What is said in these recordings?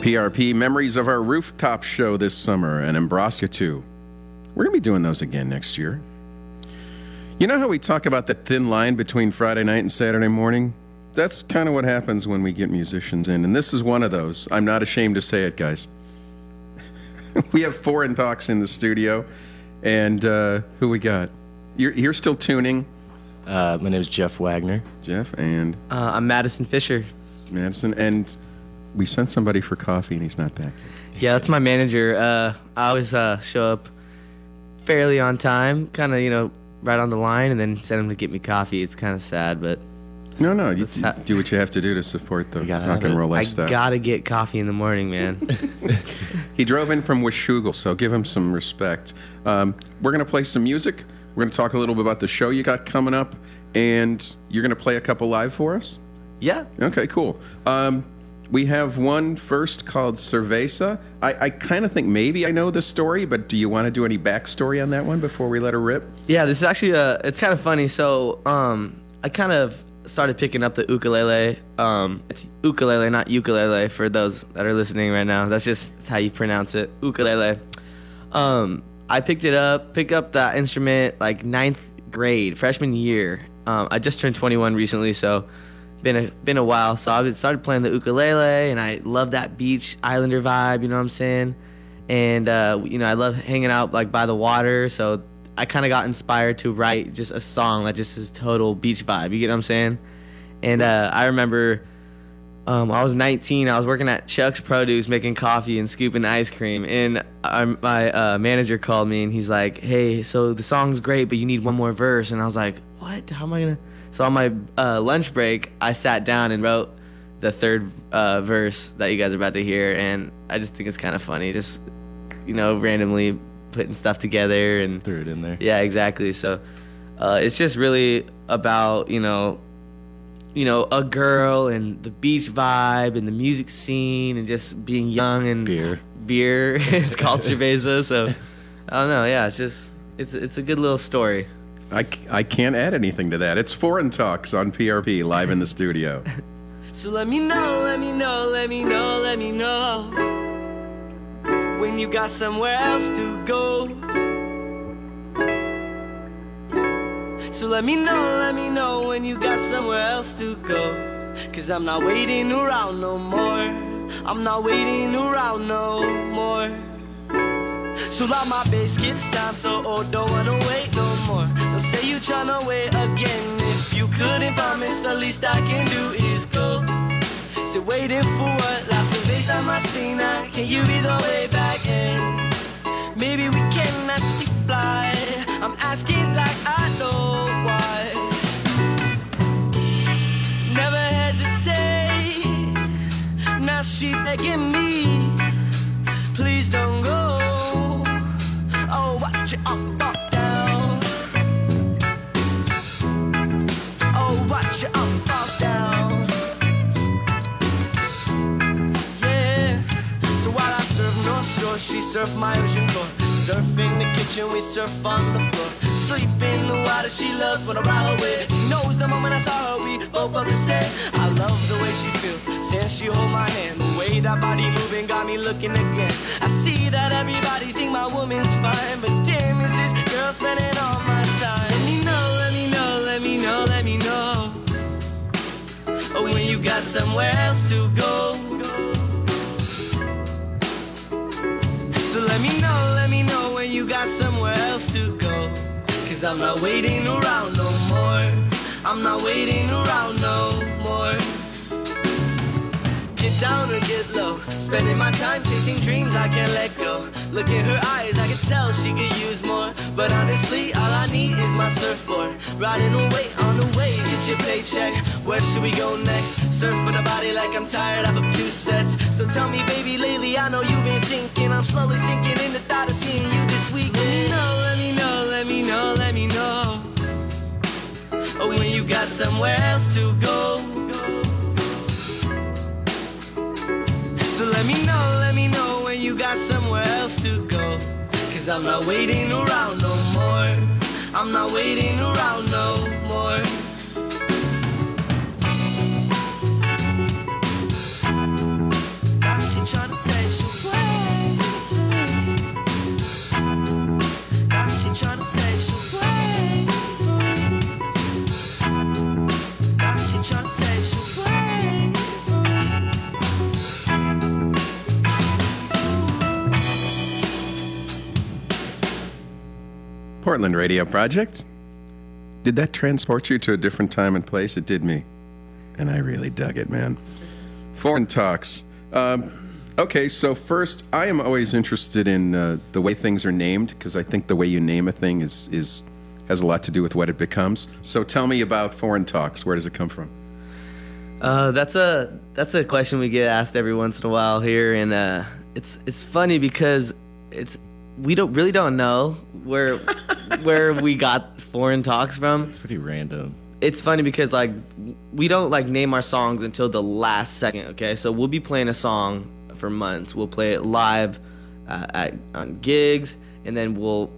PRP memories of our rooftop show this summer and Embraska 2. We're going to be doing those again next year. You know how we talk about the thin line between Friday night and Saturday morning? That's kind of what happens when we get musicians in, and this is one of those. I'm not ashamed to say it, guys. we have foreign talks in the studio, and uh, who we got? You're, you're still tuning, Uh, my name is Jeff Wagener. Jeff, and Uh, I'm Madison Fischer. Madison, and we sent somebody for coffee, and he's not back. Yeah, that's my manager. Uh, I always uh, show up fairly on time, kind of, you know, right on the line, and then send him to get me coffee. It's kind of sad, but No, no, you, ha- do what you have to do to support the rock and roll I gotta get coffee in the morning, man. He drove in from Washougal, so give him some respect. Um, we're to play some music. We're to talk a little bit about the show you got coming up, and you're to play a couple live for us? yeah. Okay, cool. Um, we have one first called Cerveza. I, I kind of think maybe I know the story, but do you want to do any backstory on that one before we let her rip? Yeah, this is actually uh it's kind of funny. So, um I kind of started picking up the ukulele. Um it's ukulele, not ukulele for those that are listening right now. That's just that's how you pronounce it. Ukulele. Um I picked it up, picked up that instrument like ninth grade, freshman year. Um I just turned 21 recently, so been a been a while. So I started playing the ukulele and I love that beach islander vibe, you know what I'm saying? and uh, you know I love hanging out like by the water. So I kind of got inspired to write just a song that just is total beach vibe. You get what I'm saying? And uh, I remember um, I was 19. I was working at Chuck's Produce making coffee and scooping ice cream. And um, my uh, manager called me and he's like, "Hey, so the song's great, but you need one more verse." And I was like, "What? How am I gonna?" So on my uh, lunch break, I sat down and wrote the third uh, verse that you guys are about to hear, and I just think it's kind of funny, just you know, randomly putting stuff together and Threw it in there. yeah, exactly. So uh, it's just really about you know, you know, a girl and the beach vibe and the music scene and just being young and Beer. Beer. it's called Cerveza. So I don't know. Yeah, it's just it's it's a good little story. I, I can't add anything to that. It's Foreign Talks on PRP live in the studio. So let me know, let me know, let me know, let me know when you got somewhere else to go. So let me know, let me know when you got somewhere else to go. Cause I'm not waiting around no more. I'm not waiting around no more. So loud my bass skips time, so oh, don't wanna wait no more. Don't say you tryna wait again. If you couldn't promise, the least I can do is go. So waiting for what? On my spina. Can you be the way back in? Maybe we cannot see fly. I'm asking like I know why. Never hesitate. Now she begging me. She surf my ocean floor. Surf in the kitchen, we surf on the floor. Sleep in the water she loves when I ride away. She knows the moment I saw her, we both felt the same. I love the way she feels since she hold my hand. The way that body moving got me looking again. I see that everybody think my woman's fine, but damn, is this girl spending all my time? Let me know, let me know, let me know, let me know. Oh, when you got somewhere else to go. So let me know, let me know when you got somewhere else to go. Cause I'm not waiting around no more. I'm not waiting around no more. Get down or get low. Spending my time chasing dreams I can't let go. Look in her eyes, I can tell she could use more. But honestly, all I need is my surfboard. Riding away on the way, get your paycheck. Where should we go next? Surfing the body like I'm tired of two sets. So tell me, baby, lately I know you've been thinking. I'm slowly sinking in the thought of seeing you this week. Let me know, let me know, let me know, let me know. Oh, when you got somewhere else to go. So let me know, let me know when you got somewhere else to go. Cause I'm not waiting around no more. I'm not waiting around no Portland Radio Project. Did that transport you to a different time and place? It did me. And I really dug it, man. Foreign Talks. Um, okay, so first, I am always interested in uh, the way things are named because I think the way you name a thing is, is has a lot to do with what it becomes. So tell me about Foreign Talks. Where does it come from? Uh, that's a that's a question we get asked every once in a while here, and uh, it's it's funny because it's we don't really don't know where where we got foreign talks from. It's pretty random. It's funny because like we don't like name our songs until the last second. Okay, so we'll be playing a song for months. We'll play it live uh, at on gigs, and then we'll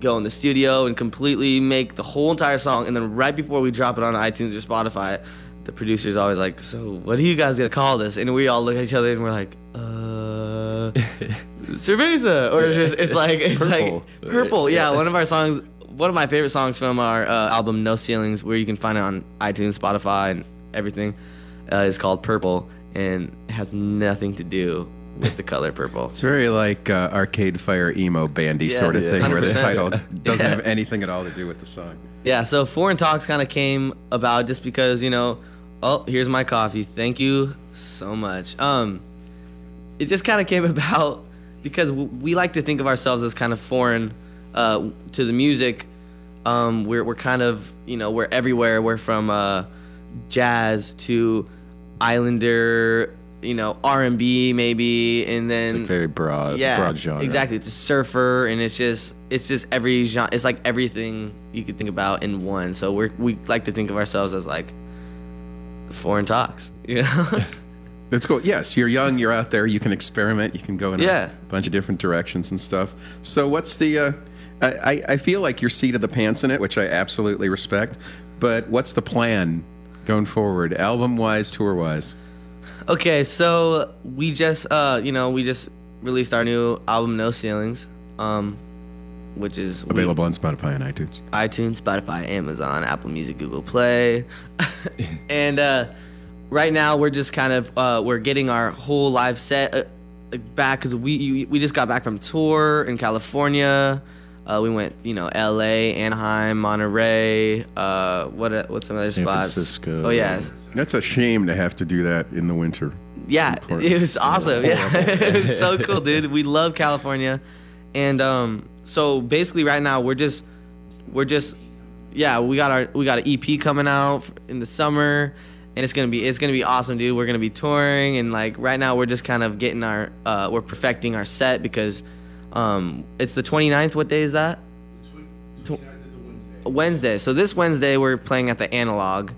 go in the studio and completely make the whole entire song. And then right before we drop it on iTunes or Spotify, the producer's always like, "So what are you guys gonna call this?" And we all look at each other and we're like, "Uh, cerveza," or it's just it's like it's Purple. like purple. Yeah, one of our songs, one of my favorite songs from our uh, album No Ceilings, where you can find it on iTunes, Spotify, and everything, uh, is called Purple, and it has nothing to do with the color purple. It's very like uh, Arcade Fire emo bandy Yeah, sort of yeah. thing, where the title doesn't Yeah. have anything at all to do with the song. Yeah, so foreign talks kind of came about just because you know, oh, here's my coffee. Thank you so much. Um, it just kind of came about because we like to think of ourselves as kind of foreign uh, to the music. Um, we're we're kind of you know we're everywhere. We're from uh, jazz to islander, you know R and B maybe, and then Like very broad, yeah, broad genre. Exactly. It's a surfer, and it's just it's just every genre. It's like everything you could think about in one. So we're we like to think of ourselves as like foreign talks. You know. It's cool. Yes, you're young. You're out there. You can experiment. You can go in Yeah. a bunch of different directions and stuff. So, what's the? Uh, I, I- I feel like you're seat of the pants in it, which I absolutely respect. But what's the plan going forward, album wise, tour wise? okay, so we just uh you know we just released our new album No Ceilings, um, which is we- Available on Spotify and iTunes. iTunes, Spotify, Amazon, Apple Music, Google Play, and uh, right now we're just kind of uh, we're getting our whole live set uh, back because we we just got back from tour in California. Uh, we went, you know, L.A., Anaheim, Monterey. Uh, what uh, what's some other San spots? Francisco. Oh yeah, That's a shame to have to do that in the winter. yeah, it was awesome. Yeah, it was so cool, dude. We love California, and um, so basically, right now we're just we're just yeah, we got our we got an EP coming out in the summer, and it's gonna be it's gonna be awesome, dude. We're gonna be touring, and like right now we're just kind of getting our uh, we're perfecting our set because um, it's the 29th. What day is that? Wednesday. So this Wednesday we're playing at the Analog,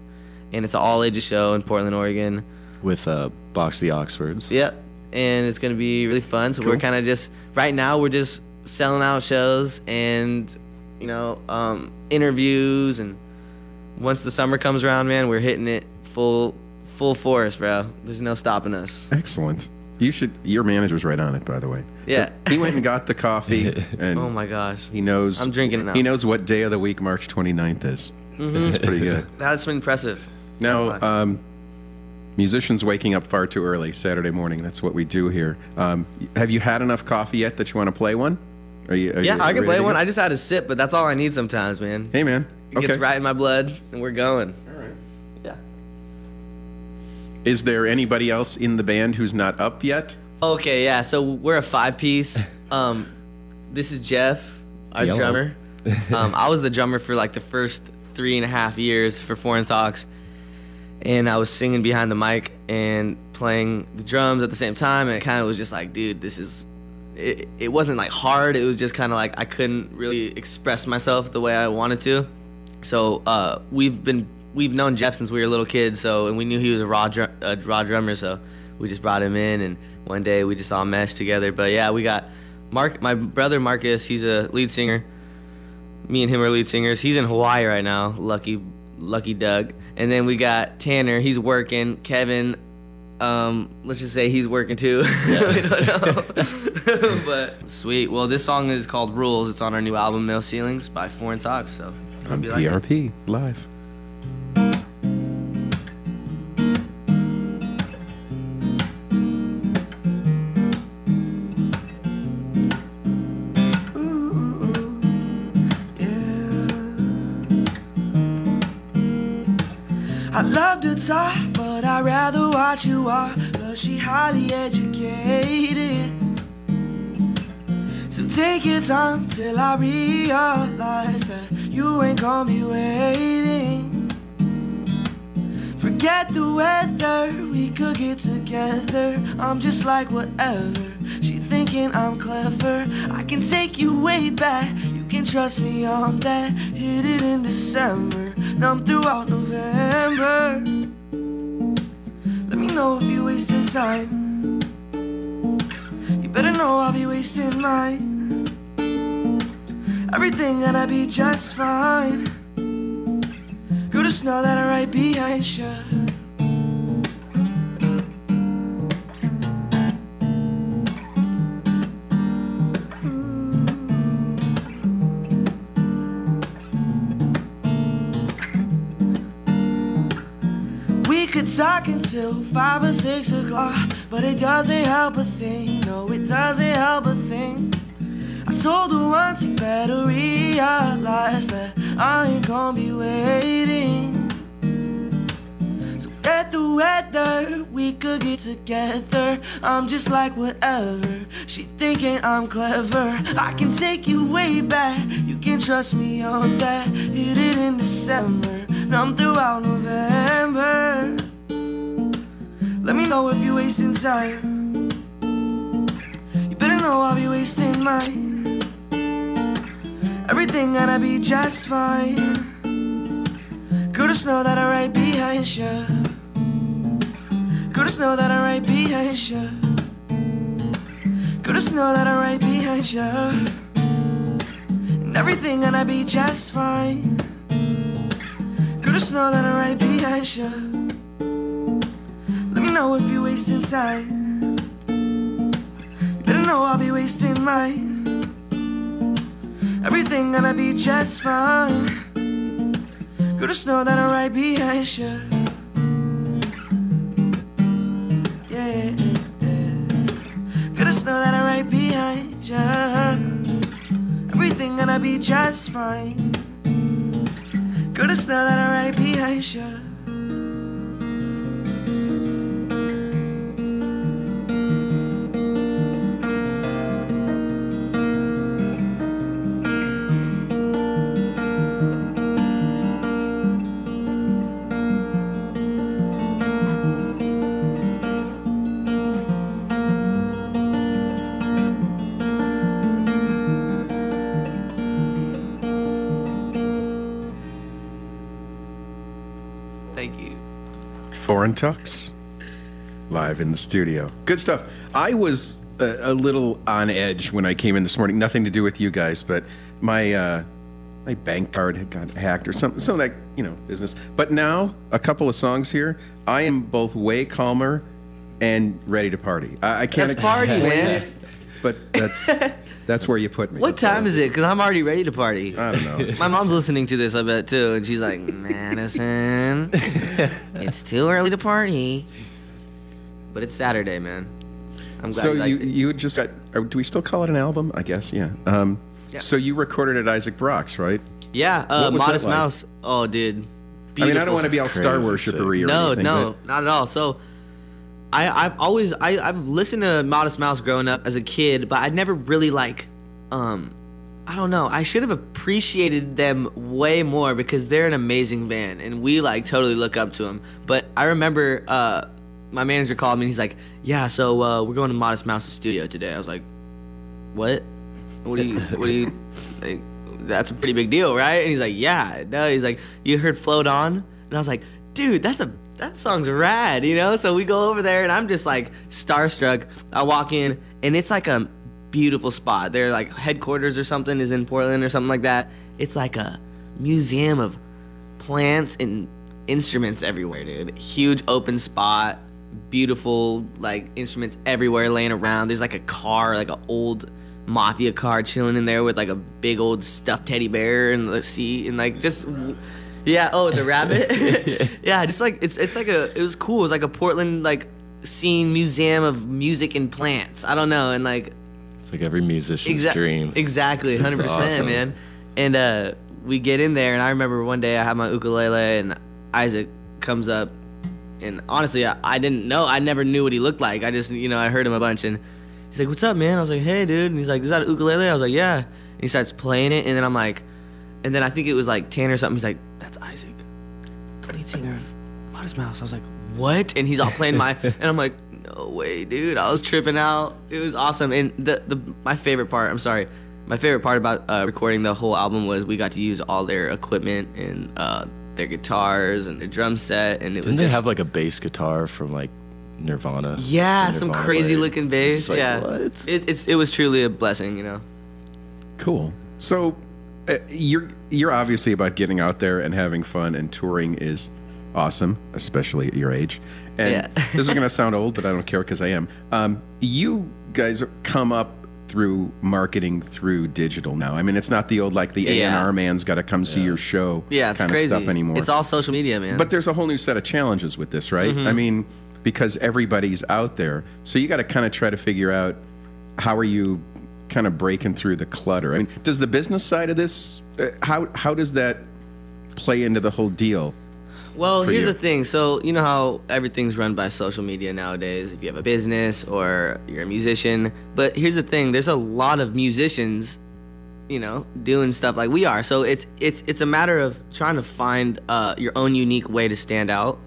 and it's an all ages show in Portland, Oregon. with uh, Box the Oxfords. Yep. And it's gonna be really fun. So we're kind of just right now we're just selling out shows and you know um, interviews and once the summer comes around, man, we're hitting it full full force, bro. There's no stopping us. Excellent. You should. Your manager's right on it, by the way. Yeah. He went and got the coffee, and Oh my gosh. he knows. I'm drinking it now. He knows what day of the week March 29th is. It's pretty good. That's impressive. Now, um, musicians waking up far too early Saturday morning. That's what we do here. Um, have you had enough coffee yet that you want to play one? Are you? Are Yeah, you I can play one. I just had a sip, but that's all I need sometimes, man. Hey, man. It Okay. gets right in my blood, and we're going. All right. Yeah. Is there anybody else in the band who's not up yet? Okay, yeah. So we're a five piece. Um, this is Jeff, our Yellow. drummer. Um, I was the drummer for like the first three and a half years for Foreign Talks, and I was singing behind the mic and playing the drums at the same time. And it kind of was just like, dude, this is. It, it wasn't like hard. It was just kind of like I couldn't really express myself the way I wanted to. So uh, we've been we've known Jeff since we were little kids. So and we knew he was a raw dr- a raw drummer. So we just brought him in, and one day we just all meshed together. But yeah, we got Mark, my brother Marcus. He's a lead singer. Me and him are lead singers. He's in Hawaii right now. Lucky, lucky Doug. And then we got Tanner. He's working. Kevin. Um, let's just say he's working too. we don't know. but sweet. Well, this song is called Rules. It's on our new album No Ceilings by Foreign Talks. So On you like. PRP live. I love to talk, but I'd rather watch you walk. Plus, she highly educated. So take your time till I realize that you ain't gonna be waiting. Forget the weather, we could get together. I'm just like whatever. She thinking I'm clever. I can take you way back. You can trust me on that. Hit it in December, numb throughout November. Let me know if you're wasting time. You better know I'll be wasting mine. Everything gonna be just fine. Girl, just know that I'm right behind you. We could talk until five or six o'clock, but it doesn't help a thing. No, it doesn't help a thing. I told her once you better realize that I ain't gonna be waiting. So get the weather, we could get together. I'm just like whatever. She thinking I'm clever. I can take you way back. You can trust me on that. Hit it in December, numb throughout November. Know if you're wasting time. You better know I'll be wasting mine. Everything gonna be just fine. Girl, just know that I'm right behind you. Girl, just know that I'm right behind you. Girl, just know that I'm right behind you. And everything gonna be just fine. Girl, just know that I'm right behind you. Know if you're wasting time. You better know I'll be wasting mine. Everything gonna be just fine. Girl, just know that I'm right behind you. Yeah, Girl, just know that I'm right behind you. Everything gonna be just fine. Girl, just know that I'm right behind you. Foreign Talks, live in the studio. Good stuff. I was a, a little on edge when I came in this morning. Nothing to do with you guys, but my uh, my bank card had got hacked or some Some of that you know business. But now a couple of songs here, I am both way calmer and ready to party. I, I can't Let's party, man. it, but that's that's where you put me. What time is it? Because I'm already ready to party. I don't know. It's- My mom's listening to this, I bet too, and she's like, Madison, it's too early to party. But it's Saturday, man. I'm glad. So like you it. you just got? Or do we still call it an album? I guess yeah. Um, Yeah. So you recorded at Isaac Brock's, right? yeah, uh, What was that Modest like? Mouse. Oh, dude. I mean, I don't want to be all star crazy worshippery or no, anything. no, but- not at all. So, I I've always I I've listened to Modest Mouse growing up as a kid, but I never really like, um, I don't know. I should have appreciated them way more because they're an amazing band and we like totally look up to them. But I remember uh, my manager called me and he's like, "Yeah, so uh, we're going to Modest Mouse's studio today." I was like, "What? What do you? What do you?" Like, that's a pretty big deal, right? And he's like, "Yeah, no." He's like, "You heard Float On?" And I was like, "Dude, that's a that song's rad," you know. So we go over there, and I'm just like starstruck. I walk in, and it's like a beautiful spot. Their like headquarters or something is in Portland or something like that. It's like a museum of plants and instruments everywhere, dude. Huge open spot, beautiful like instruments everywhere laying around. There's like a car, like an old mafia car chilling in there with like a big old stuffed teddy bear and the seat and like just yeah, oh, a rabbit. yeah, just like it's it's like a it was cool. It was like a Portland like scene museum of music and plants. I don't know, and like It's like every musician's Exa- dream. Exactly, hundred percent, man. And uh, we get in there, and I remember one day I had my ukulele, and Isaac comes up, and honestly, I, I didn't know. I never knew what he looked like. I just, you know, I heard him a bunch, and he's like, "What's up, man?" I was like, "Hey, dude," and he's like, "Is that ukulele?" I was like, "Yeah." And he starts playing it, and then I'm like, and then I think it was like Tanner or something. He's like, "That's Isaac, the lead singer of Modest Mouse." I was like, "What?" And he's all playing my, and I'm like, "No way, dude!" I was tripping out. It was awesome, and the the my favorite part. I'm sorry. My favorite part about uh, recording the whole album was we got to use all their equipment and uh, their guitars and their drum set, and it Didn't was they just have like a bass guitar from like Nirvana? yeah, The some crazy player? looking bass. Like, yeah, what? It, it's it was truly a blessing, you know. Cool. So you're you're obviously about getting out there and having fun, and touring is awesome, especially at your age. And Yeah. this is going to sound old, but I don't care because I am. Um, you guys come up through marketing through digital now. I mean, it's not the old like the A and Yeah. R man's got to come see your show Yeah, it's kind crazy. of stuff anymore. It's all social media, man. But there's a whole new set of challenges with this, right? Mm-hmm. I mean, because everybody's out there, so you got to kind of try to figure out how are you kind of breaking through the clutter. I mean, does the business side of this uh, how how does that play into the whole deal? Well, here's you? the thing. So, you know how everything's run by social media nowadays, if you have a business or you're a musician. But here's the thing there's a lot of musicians, you know, doing stuff like we are. So it's it's it's a matter of trying to find uh, your own unique way to stand out.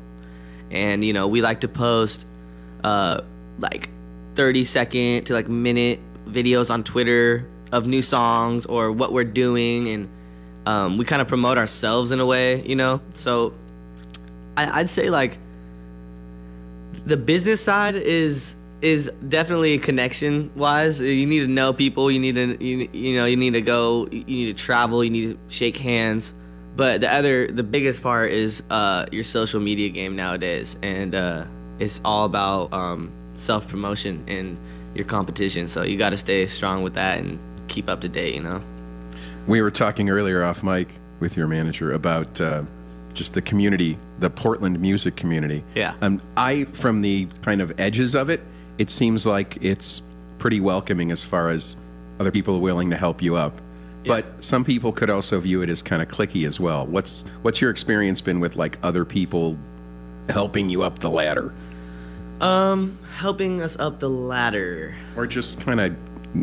And, you know, we like to post uh, like 30 second to like minute videos on Twitter of new songs or what we're doing. And um, we kind of promote ourselves in a way, you know? So I, I'd say like the business side is is definitely connection wise. You need to know people. You need to you, you know you need to go. You need to travel. You need to shake hands. But the other the biggest part is uh, your social media game nowadays, and uh, it's all about um, self promotion and your competition. So you got to stay strong with that and keep up to date. You know. We were talking earlier off mic with your manager about uh, just the community, the Portland music community. Yeah. Um, I, from the kind of edges of it, it seems like it's pretty welcoming as far as other people willing to help you up. Yeah. But some people could also view it as kind of clicky as well. What's what's your experience been with like other people helping you up the ladder, Um, helping us up the ladder. or just kind of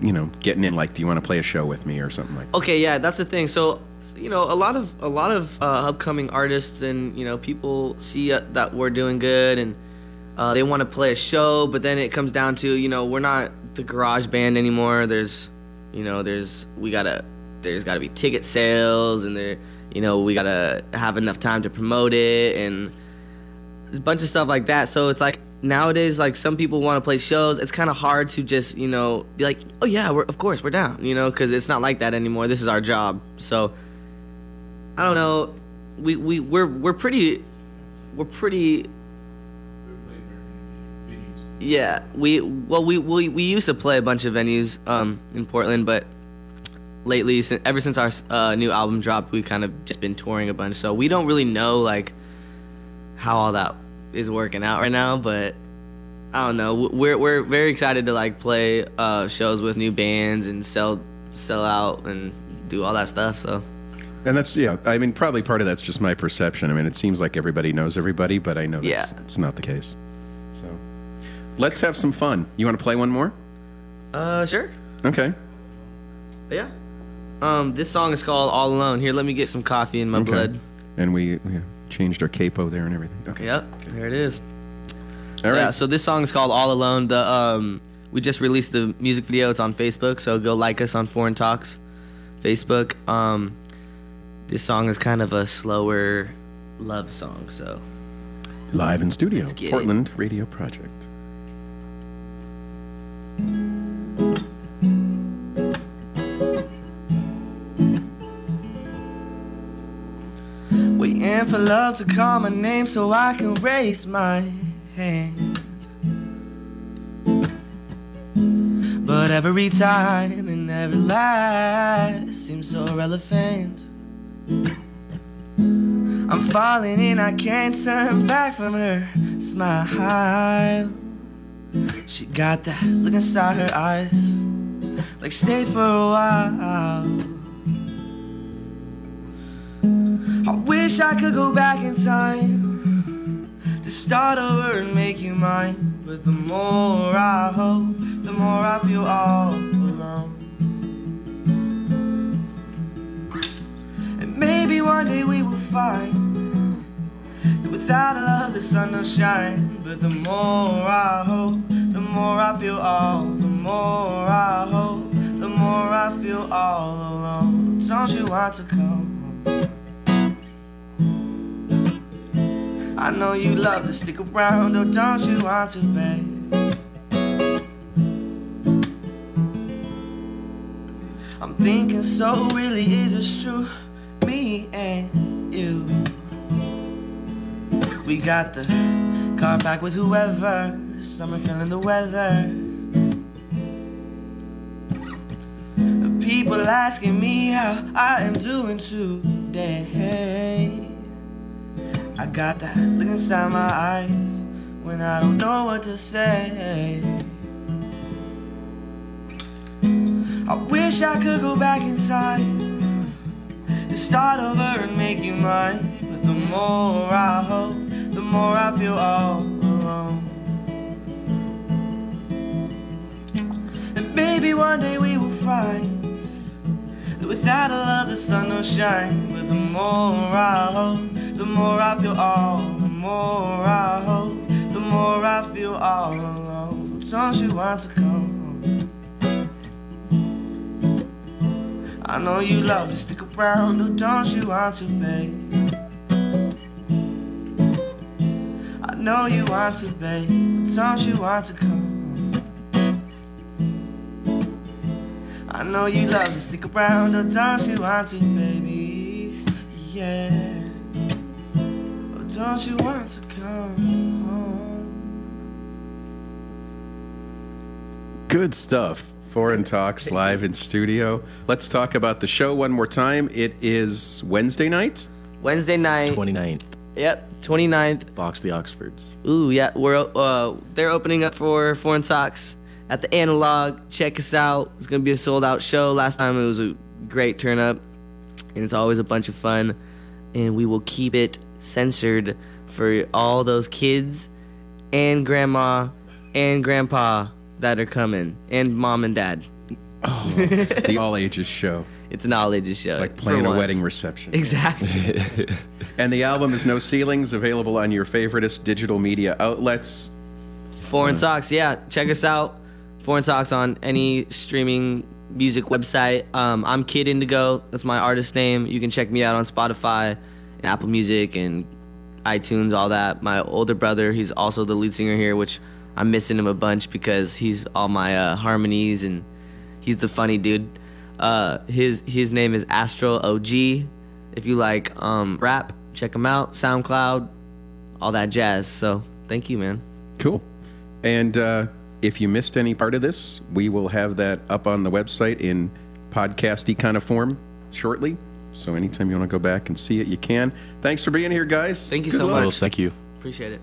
you know getting in? Like, do you want to play a show with me or something like? that? Okay, yeah, that's the thing. So, you know, a lot of a lot of uh, upcoming artists and you know people see uh, that we're doing good and uh, they want to play a show, but then it comes down to you know we're not the garage band anymore. There's, you know, there's we gotta there's got to be ticket sales and there you know we gotta have enough time to promote it and a bunch of stuff like that. So it's like nowadays, like some people want to play shows. It's kind of hard to just you know be like, oh yeah, we're of course we're down, you know, because it's not like that anymore. This is our job. So I don't know. We we we're we're pretty we're pretty. Yeah, we well we, we we used to play a bunch of venues um in Portland, but lately, ever since our uh, new album dropped, we've kind of just been touring a bunch. So we don't really know like how all that is working out right now, but I don't know. We're we're very excited to like play uh, shows with new bands and sell sell out and do all that stuff. So And that's yeah. I mean, probably part of that's just my perception. I mean, it seems like everybody knows everybody, but I know that's Yeah. it's not the case. So let's have some fun. You want to play one more? uh, sure, Okay. yeah. Um, this song is called "All Alone." Here, let me get some coffee in my Okay. blood. And we, we changed our capo there and everything. Okay. Yep, there it is. All So, right. Yeah, so this song is called "All Alone." The um, we just released the music video. It's on Facebook, so go like us on Foreign Talks, Facebook. Um, this song is kind of a slower love song, so Live in studio, get it. Portland Radio Project. Love to call my name so I can raise my hand. But every time and every lie seems so relevant. I'm falling and I can't turn back from her smile. She got that look inside her eyes, like stay for a while. I wish I could go back in time to start over and make you mine. But the more I hope, the more I feel all alone. And maybe one day we will find that without love the sun don't shine. But the more I hope, the more I feel all. The more I hope, the more I feel all alone. Don't you want to come I know you love to stick around, oh, don't you want to, babe? I'm thinking, so really is this true? Me and you. We got the car back with whoever, summer feeling the weather. People asking me how I am doing today. I got that look inside my eyes when I don't know what to say. I wish I could go back inside to start over and make you mine. But the more I hope, the more I feel all alone. And maybe one day we will find that without a love the sun don't shine. But the more I hope, the more I feel all. The more I hope, the more I feel all alone. Don't you want to come home? I know you love to stick around, oh, don't you want to, babe? I know you want to, babe, don't you want to come? I know you love to stick around, oh, don't you want to, baby? Yeah. Don't you want to come home? Good stuff. Foreign Talks live in studio. Let's talk about the show one more time. It is Wednesday night. Wednesday night. 29th. Yep, 29th. Box the Oxfords. Ooh, yeah, we're uh, they're opening up for Foreign Talks at the Analog. Check us out. It's gonna be a sold out show. Last time it was a great turn up, and it's always a bunch of fun. And we will keep it censored for all those kids and grandma and grandpa that are coming, and mom and dad. The all ages show. It's an all ages show. It's like playing a once. wedding reception. Exactly. And the album is No Ceilings, available on your favoriteest digital media outlets. Foreign Talks, yeah. Check us out. Foreign Talks on any streaming music website. Um, I'm Kid Indigo. That's my artist name. You can check me out on Spotify, Apple Music, and iTunes, all that. My older brother, he's also the lead singer here, which I'm missing him a bunch because he's all my uh, harmonies and he's the funny dude. Uh, his his name is Astro OG. If you like um, rap, check him out. SoundCloud, all that jazz. So thank you, man. Cool. And uh, if you missed any part of this, we will have that up on the website in podcasty kind of form shortly. So anytime you want to go back and see it, you can. Thanks for being here, guys. Thank you Good so luck. much. Well, thank you. Appreciate it.